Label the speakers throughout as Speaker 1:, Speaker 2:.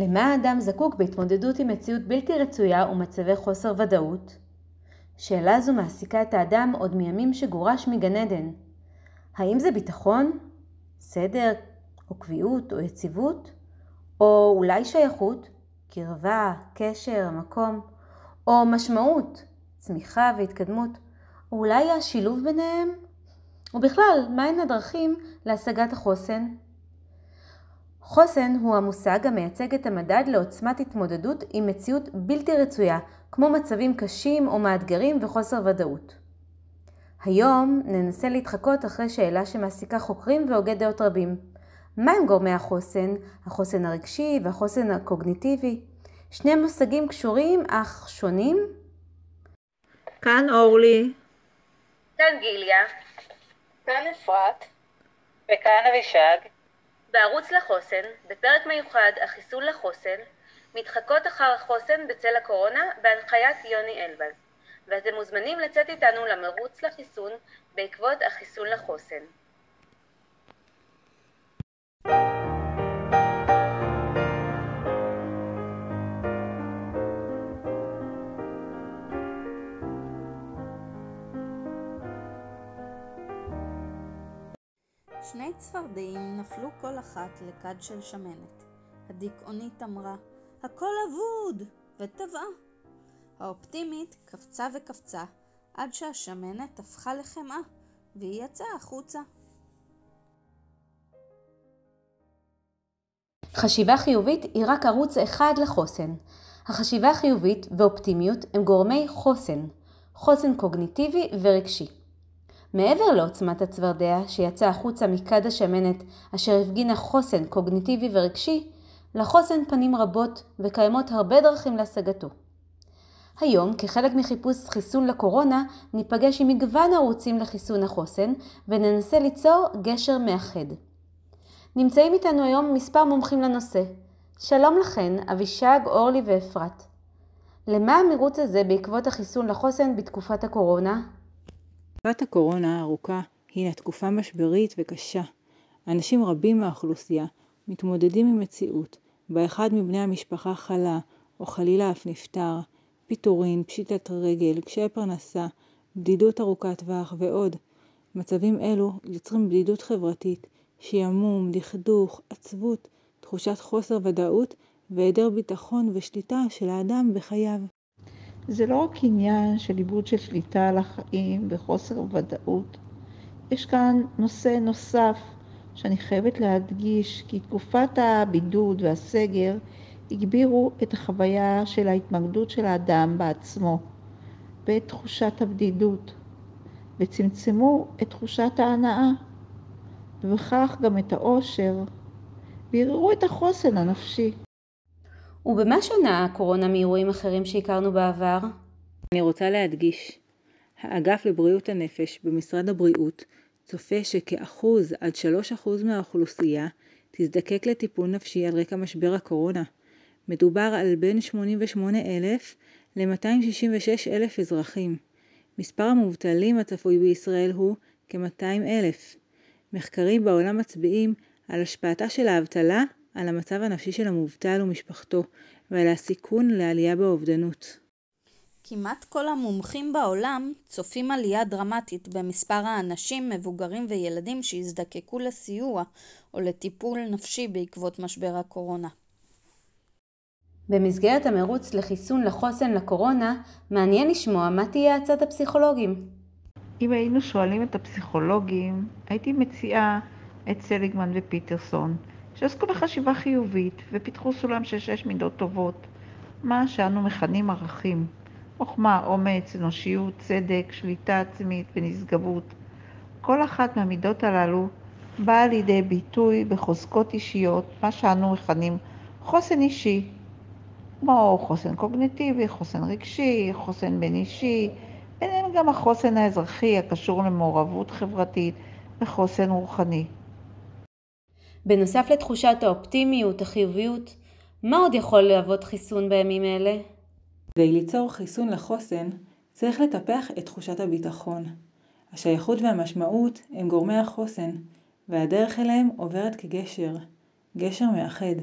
Speaker 1: למה האדם זקוק בהתמודדות עם מציאות בלתי רצויה ומצבי חוסר ודאות? שאלה זו מעסיקה את האדם עוד מימים שגורש מגן עדן. האם זה ביטחון, סדר או קביעות או יציבות? או אולי שייכות, קרבה, קשר, מקום, או משמעות, צמיחה והתקדמות, או אולי השילוב ביניהם? ובכלל, מהן הדרכים להשגת החוסן? חוסן הוא המושג המייצג את המדד לעוצמת התמודדות עם מציאות בלתי רצויה, כמו מצבים קשים או מאתגרים וחוסר ודאות. היום ננסה להתחקות אחרי שאלה שמעסיקה חוקרים והוגי דעות רבים. מהם גורמי החוסן, החוסן הרגשי והחוסן הקוגניטיבי? שני מושגים קשורים אך שונים?
Speaker 2: כאן אורלי.
Speaker 3: כאן גיליה.
Speaker 4: כאן אפרת.
Speaker 5: וכאן אבישג.
Speaker 3: בערוץ לחוסן, בפרק מיוחד החיסון לחוסן, מתחקות אחר החוסן בצל הקורונה בהנחיית יוני אלבז, ואתם מוזמנים לצאת איתנו למרוץ לחיסון בעקבות החיסון לחוסן.
Speaker 4: צפרדעים נפלו כל אחת לכד של שמנת. הדיכאונית אמרה, הכל אבוד! וטבעה. האופטימית קפצה וקפצה, עד שהשמנת הפכה לחמאה, והיא יצאה החוצה.
Speaker 1: חשיבה חיובית היא רק ערוץ אחד לחוסן. החשיבה החיובית ואופטימיות הם גורמי חוסן, חוסן קוגניטיבי ורגשי. מעבר לעוצמת הצפרדע שיצא החוצה מכד השמנת אשר הפגינה חוסן קוגניטיבי ורגשי, לחוסן פנים רבות וקיימות הרבה דרכים להשגתו. היום, כחלק מחיפוש חיסון לקורונה, ניפגש עם מגוון ערוצים לחיסון החוסן וננסה ליצור גשר מאחד. נמצאים איתנו היום מספר מומחים לנושא. שלום לכן, אבישג, אורלי ואפרת. למה המרוץ הזה בעקבות החיסון לחוסן בתקופת הקורונה?
Speaker 2: תקופת הקורונה הארוכה הינה תקופה משברית וקשה. אנשים רבים מהאוכלוסייה מתמודדים עם מציאות בה אחד מבני המשפחה חלה או חלילה אף נפטר, פיטורין, פשיטת רגל, קשיי פרנסה, בדידות ארוכת טווח ועוד. מצבים אלו יוצרים בדידות חברתית, שעמום, דכדוך, עצבות, תחושת חוסר ודאות והיעדר ביטחון ושליטה של האדם בחייו.
Speaker 6: זה לא רק עניין של איבוד של שליטה על החיים וחוסר ודאות. יש כאן נושא נוסף שאני חייבת להדגיש, כי תקופת הבידוד והסגר הגבירו את החוויה של ההתמקדות של האדם בעצמו ואת תחושת הבדידות, וצמצמו את תחושת ההנאה, ובכך גם את האושר, וערערו את החוסן הנפשי.
Speaker 1: ובמה שונה הקורונה מאירועים אחרים שהכרנו בעבר?
Speaker 2: אני רוצה להדגיש, האגף לבריאות הנפש במשרד הבריאות צופה שכאחוז עד שלוש אחוז מהאוכלוסייה תזדקק לטיפול נפשי על רקע משבר הקורונה. מדובר על בין 88,000 ל-266,000 אזרחים. מספר המובטלים הצפוי בישראל הוא כ-200,000. מחקרים בעולם מצביעים על השפעתה של האבטלה על המצב הנפשי של המובטל ומשפחתו ועל הסיכון לעלייה באובדנות.
Speaker 4: כמעט כל המומחים בעולם צופים עלייה דרמטית במספר האנשים, מבוגרים וילדים שיזדקקו לסיוע או לטיפול נפשי בעקבות משבר הקורונה.
Speaker 1: במסגרת המרוץ לחיסון לחוסן לקורונה, מעניין לשמוע מה תהיה הצד הפסיכולוגים.
Speaker 6: אם היינו שואלים את הפסיכולוגים, הייתי מציעה את סליגמן ופיטרסון, שעסקו בחשיבה חיובית ופיתחו סולם של שש מידות טובות, מה שאנו מכנים ערכים. חוכמה, אומץ, אנושיות, צדק, שליטה עצמית ונשגבות. כל אחת מהמידות הללו באה לידי ביטוי בחוזקות אישיות, מה שאנו מכנים חוסן אישי, כמו חוסן קוגניטיבי, חוסן רגשי, חוסן בין אישי, ביניהם גם החוסן האזרחי הקשור למעורבות חברתית וחוסן רוחני.
Speaker 1: בנוסף לתחושת האופטימיות, החיוביות, מה עוד יכול להוות חיסון בימים אלה?
Speaker 2: כדי ליצור חיסון לחוסן, צריך לטפח את תחושת הביטחון. השייכות והמשמעות הם גורמי החוסן, והדרך אליהם עוברת כגשר, גשר מאחד.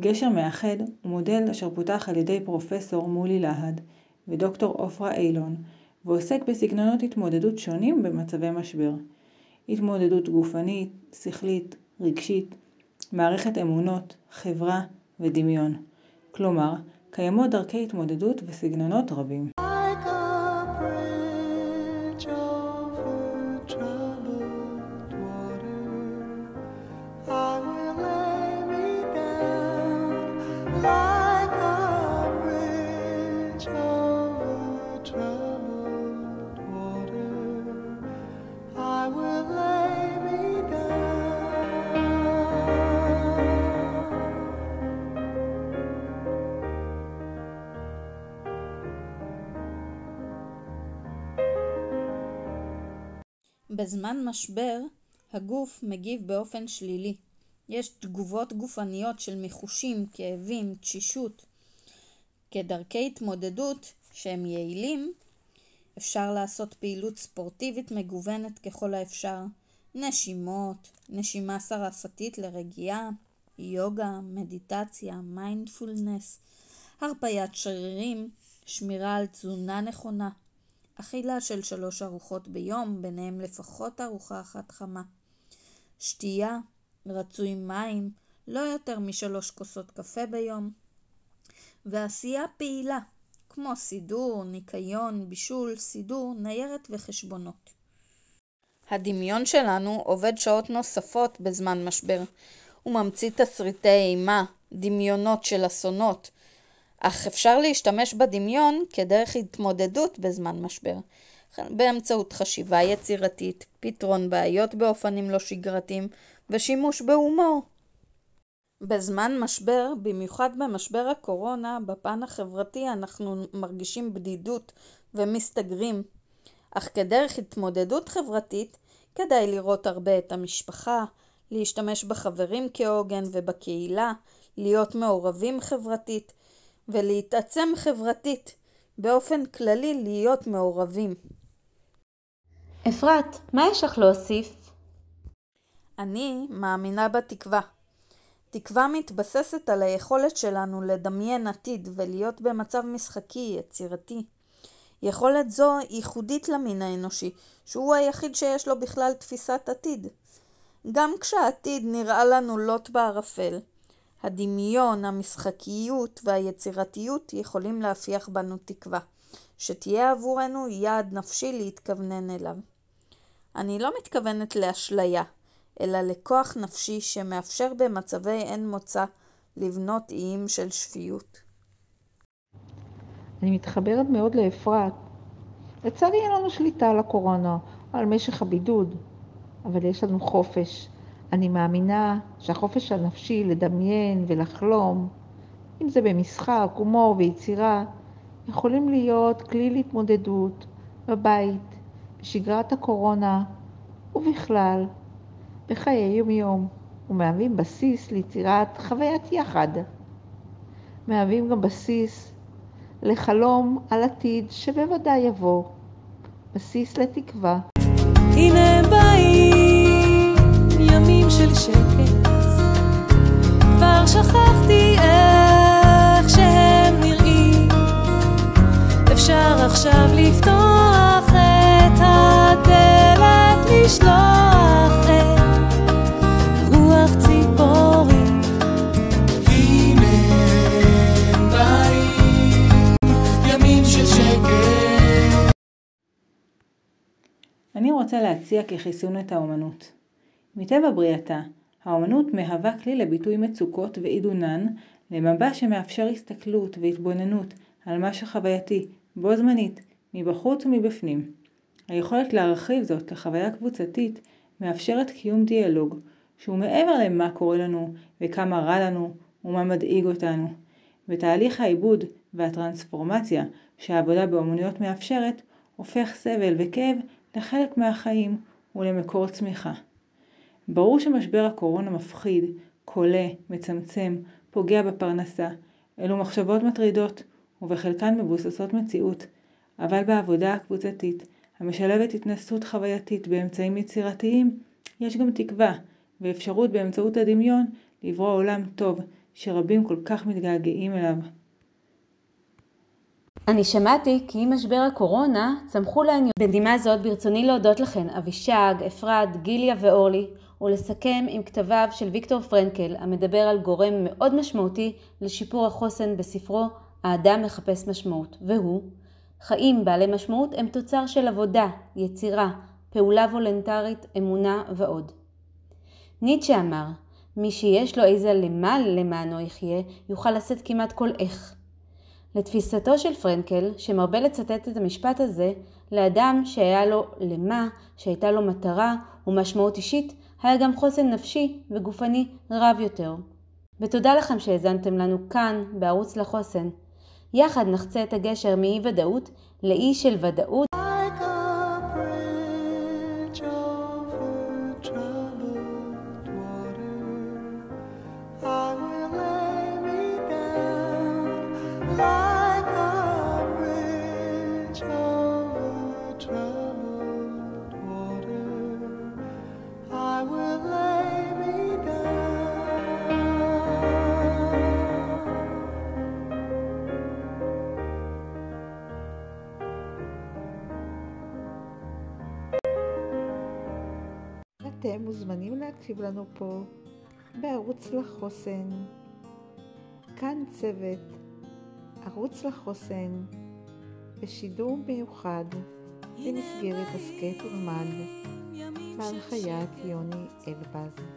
Speaker 2: גשר מאחד הוא מודל אשר פותח על ידי פרופסור מולי להד ודוקטור עפרה אילון ועוסק בסגנונות התמודדות שונים במצבי משבר. התמודדות גופנית, שכלית, רגשית, מערכת אמונות, חברה ודמיון. כלומר, קיימות דרכי התמודדות וסגנונות רבים.
Speaker 4: בזמן משבר, הגוף מגיב באופן שלילי. יש תגובות גופניות של מיחושים, כאבים, תשישות. כדרכי התמודדות שהם יעילים, אפשר לעשות פעילות ספורטיבית מגוונת ככל האפשר, נשימות, נשימה שרפתית לרגיעה, יוגה, מדיטציה, מיינדפולנס, הרפיית שרירים, שמירה על תזונה נכונה, אכילה של שלוש ארוחות ביום, ביניהם לפחות ארוחה אחת חמה. שתייה, רצוי מים, לא יותר משלוש כוסות קפה ביום. ועשייה פעילה, כמו סידור, ניקיון, בישול, סידור, ניירת וחשבונות. הדמיון שלנו עובד שעות נוספות בזמן משבר. הוא ממציא תסריטי אימה, דמיונות של אסונות, אך אפשר להשתמש בדמיון כדרך התמודדות בזמן משבר, באמצעות חשיבה יצירתית, פתרון בעיות באופנים לא שגרתיים ושימוש בהומור. בזמן משבר, במיוחד במשבר הקורונה, בפן החברתי אנחנו מרגישים בדידות ומסתגרים. אך כדרך התמודדות חברתית, כדאי לראות הרבה את המשפחה, להשתמש בחברים כעוגן ובקהילה, להיות מעורבים חברתית, ולהתעצם חברתית, באופן כללי להיות מעורבים.
Speaker 1: אפרת, מה יש לך להוסיף?
Speaker 4: אני מאמינה בתקווה. תקווה מתבססת על היכולת שלנו לדמיין עתיד ולהיות במצב משחקי, יצירתי. יכולת זו ייחודית למין האנושי, שהוא היחיד שיש לו בכלל תפיסת עתיד. גם כשהעתיד נראה לנו לוט בערפל, הדמיון, המשחקיות והיצירתיות יכולים להפיח בנו תקווה, שתהיה עבורנו יעד נפשי להתכוונן אליו. אני לא מתכוונת לאשליה, אלא לכוח נפשי שמאפשר במצבי אין מוצא לבנות איים של שפיות.
Speaker 6: אני מתחברת מאוד לאפרת. לצערי אין לנו שליטה על הקורונה, על משך הבידוד, אבל יש לנו חופש. אני מאמינה שהחופש הנפשי לדמיין ולחלום, אם זה במשחק, הומור ויצירה, יכולים להיות כלי להתמודדות בבית, בשגרת הקורונה ובכלל, בחיי יום-יום, ומהווים בסיס ליצירת חוויית יחד. מהווים גם בסיס לחלום על עתיד שבוודאי יבוא, בסיס לתקווה. הנה באים, של שקט, כבר שכחתי איך שהם נראים, אפשר עכשיו לפתוח את הדלת, לשלוח את רוח ציפורים. הנה הם באים, ימים של שקט.
Speaker 2: אני רוצה להציע כחיסון את האומנות. מטבע בריאתה, האומנות מהווה כלי לביטוי מצוקות ועידונן, למבע שמאפשר הסתכלות והתבוננות על מה שחווייתי, בו זמנית, מבחוץ ומבפנים. היכולת להרחיב זאת לחוויה קבוצתית מאפשרת קיום דיאלוג, שהוא מעבר למה קורה לנו וכמה רע לנו ומה מדאיג אותנו. בתהליך העיבוד והטרנספורמציה שהעבודה באומנויות מאפשרת, הופך סבל וכאב לחלק מהחיים ולמקור צמיחה. ברור שמשבר הקורונה מפחיד, כולא, מצמצם, פוגע בפרנסה. אלו מחשבות מטרידות, ובחלקן מבוססות מציאות, אבל בעבודה הקבוצתית, המשלבת התנסות חווייתית באמצעים יצירתיים, יש גם תקווה, ואפשרות באמצעות הדמיון לברוא עולם טוב, שרבים כל כך מתגעגעים אליו.
Speaker 1: אני שמעתי כי עם משבר הקורונה צמחו להן... בנימה זאת ברצוני להודות לכן אבישג, אפרת, גיליה ואורלי ולסכם עם כתביו של ויקטור פרנקל המדבר על גורם מאוד משמעותי לשיפור החוסן בספרו האדם מחפש משמעות והוא חיים בעלי משמעות הם תוצר של עבודה, יצירה, פעולה וולנטרית, אמונה ועוד. ניטשה אמר מי שיש לו איזה למה למענו יחיה יוכל לשאת כמעט כל איך. לתפיסתו של פרנקל, שמרבה לצטט את המשפט הזה, לאדם שהיה לו למה, שהייתה לו מטרה ומשמעות אישית, היה גם חוסן נפשי וגופני רב יותר. ותודה לכם שהאזנתם לנו כאן, בערוץ לחוסן. יחד נחצה את הגשר מאי ודאות לאי של ודאות.
Speaker 6: אתם מוזמנים להקשיב לנו פה בערוץ לחוסן. כאן צוות ערוץ לחוסן בשידור מיוחד במסגרת הסכת ולמד בהנחיית יוני אלבז.